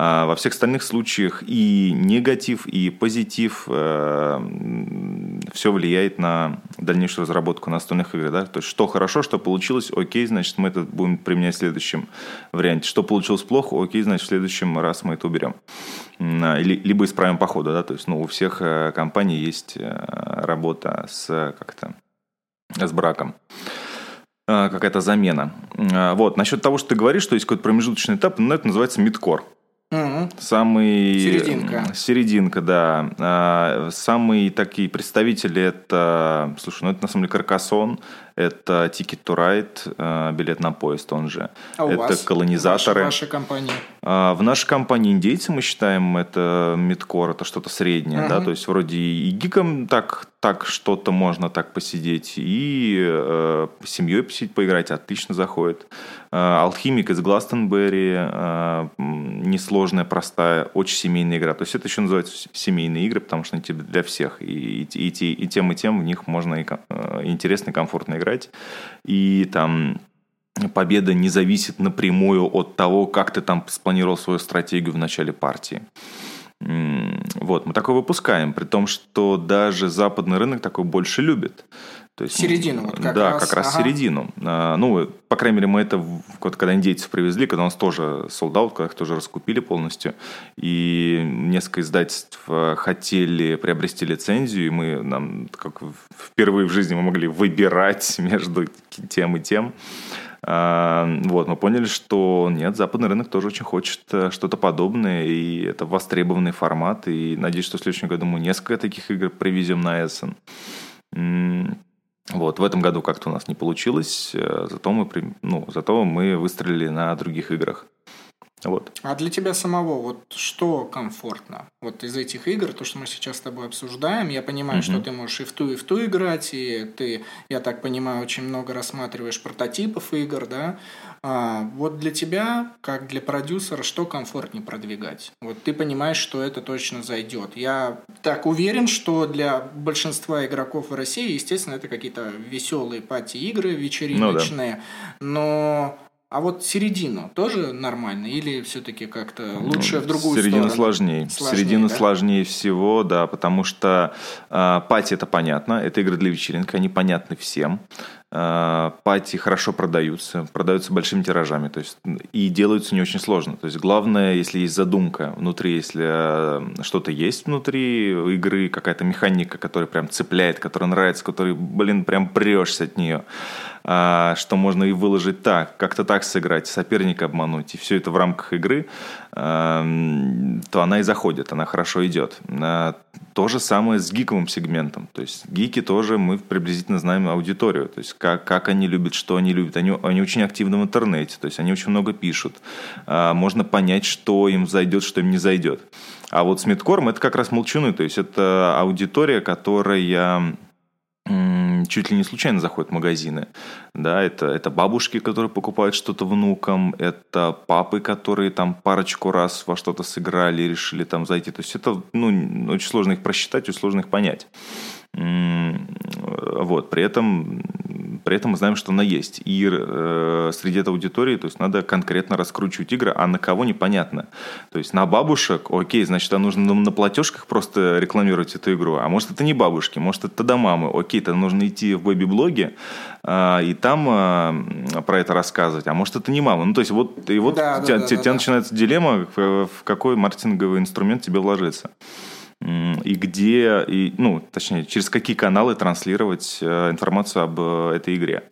S2: А во всех остальных случаях и негатив, и позитив э, все влияет на дальнейшую разработку настольных игр. Да? То есть, что хорошо, что получилось, окей, значит, мы это будем применять в следующем варианте. Что получилось плохо, окей, значит, в следующем раз мы это уберем. Или, либо исправим по ходу. Да? То есть, ну, у всех э, компаний есть э, работа с как-то с браком какая-то замена. Вот. Насчет того, что ты говоришь, что есть какой-то промежуточный этап, ну, это называется мидкор. Самый...
S1: Серединка.
S2: Серединка, да. А, самые такие представители это... Слушай, ну это на самом деле Каркасон, это Ticket to Ride, а, билет на поезд, он же.
S1: А у
S2: это
S1: вас?
S2: колонизаторы. В
S1: вашей компании?
S2: А, в нашей компании индейцы мы считаем это мидкор, это что-то среднее, угу. да, то есть вроде и гиком так, так что-то можно так посидеть, и э, семьей посидеть, поиграть отлично заходит. Э, Алхимик из Гластенберри, э, несложная, простая, очень семейная игра. То есть это еще называется семейные игры, потому что они для всех. И, и, и, и тем, и тем в них можно и, э, интересно и комфортно играть. И там победа не зависит напрямую от того, как ты там спланировал свою стратегию в начале партии. Вот, мы такое выпускаем, при том, что даже западный рынок такой больше любит.
S1: То есть, середину, вот как
S2: да,
S1: раз.
S2: как раз ага. середину. А, ну, по крайней мере, мы это, вот, когда индейцев привезли, когда у нас тоже солдат, когда их тоже раскупили полностью, и несколько издательств э, хотели приобрести лицензию, и мы нам, как впервые в жизни мы могли выбирать между тем и тем. А, вот, мы поняли, что нет, западный рынок тоже очень хочет э, что-то подобное, и это востребованный формат, и надеюсь, что в следующем году мы несколько таких игр привезем на Эссен. Вот, в этом году как-то у нас не получилось, э, зато мы, ну, зато мы выстрелили на других играх. Вот.
S1: А для тебя самого вот что комфортно? Вот из этих игр, то, что мы сейчас с тобой обсуждаем, я понимаю, mm-hmm. что ты можешь и в ту, и в ту играть, и ты, я так понимаю, очень много рассматриваешь прототипов игр, да? А, вот для тебя, как для продюсера, что комфортнее продвигать? Вот ты понимаешь, что это точно зайдет. Я так уверен, что для большинства игроков в России, естественно, это какие-то веселые пати-игры вечериночные, ну, да. но а вот середину тоже нормально или все-таки как-то лучше ну, в другую
S2: середину
S1: сторону?
S2: Сложнее. сложнее. Середина
S1: да?
S2: сложнее всего, да, потому что э, пати это понятно, это игры для вечеринки, они понятны всем. Э, пати хорошо продаются, продаются большими тиражами, то есть и делаются не очень сложно. То есть главное, если есть задумка внутри, если э, что-то есть внутри игры, какая-то механика, которая прям цепляет, которая нравится, которой, блин, прям прешься от нее что можно и выложить так, как-то так сыграть, соперника обмануть, и все это в рамках игры, а, то она и заходит, она хорошо идет. А, то же самое с гиковым сегментом. То есть гики тоже мы приблизительно знаем аудиторию, то есть как, как они любят, что они любят. Они, они очень активны в интернете, то есть они очень много пишут. Можно понять, что им зайдет, что им не зайдет. А вот с Мидкором это как раз молчуны, то есть это аудитория, которая чуть ли не случайно заходят в магазины. Да, это, это бабушки, которые покупают что-то внукам, это папы, которые там парочку раз во что-то сыграли и решили там зайти. То есть это ну, очень сложно их просчитать, очень сложно их понять. Вот, при этом при этом мы знаем, что она есть. И э, среди этой аудитории, то есть надо конкретно раскручивать игры, а на кого непонятно. То есть на бабушек, окей, значит, а нужно на платежках просто рекламировать эту игру. А может, это не бабушки, может, это до мамы. Окей, тогда нужно идти в бэби-блоге э, и там э, про это рассказывать. А может, это не мама. Ну, то есть вот, и вот да, у тебя, да, да, тебя да, начинается дилемма, в, в какой маркетинговый инструмент тебе вложиться и где, и, ну, точнее, через какие каналы транслировать э, информацию об э, этой игре.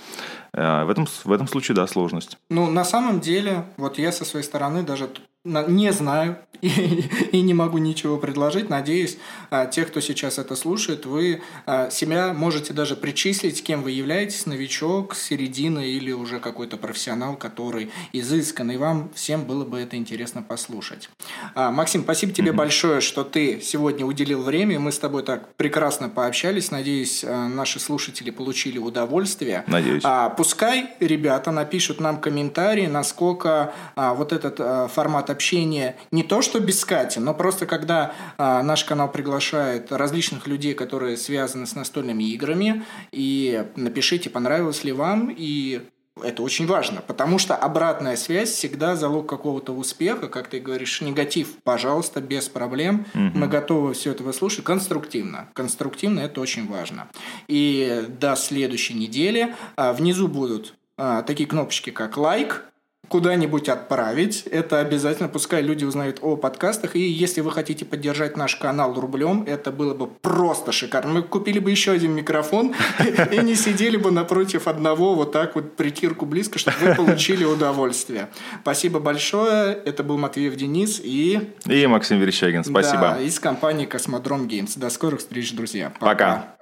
S2: Э, в этом, в этом случае, да, сложность.
S1: Ну, на самом деле, вот я со своей стороны даже не знаю и, и не могу ничего предложить. Надеюсь, а, те, кто сейчас это слушает, вы а, себя можете даже причислить, кем вы являетесь, новичок, середина или уже какой-то профессионал, который изыскан, и вам всем было бы это интересно послушать. А, Максим, спасибо тебе mm-hmm. большое, что ты сегодня уделил время, мы с тобой так прекрасно пообщались. Надеюсь, наши слушатели получили удовольствие.
S2: Надеюсь.
S1: Пускай ребята напишут нам комментарии, насколько вот этот формат общение не то что бескатен, но просто когда а, наш канал приглашает различных людей, которые связаны с настольными играми, и напишите, понравилось ли вам, и это очень важно, потому что обратная связь всегда залог какого-то успеха, как ты говоришь, негатив, пожалуйста, без проблем, угу. мы готовы все это выслушать конструктивно. Конструктивно это очень важно. И до следующей недели а, внизу будут а, такие кнопочки, как лайк, куда-нибудь отправить. Это обязательно, пускай люди узнают о подкастах. И если вы хотите поддержать наш канал рублем, это было бы просто шикарно. Мы купили бы еще один микрофон и не сидели бы напротив одного вот так вот притирку близко, чтобы вы получили удовольствие. Спасибо большое. Это был Матвеев Денис и...
S2: И Максим Верещагин. Спасибо. Да,
S1: из компании Космодром Геймс. До скорых встреч, друзья.
S2: Пока. Пока.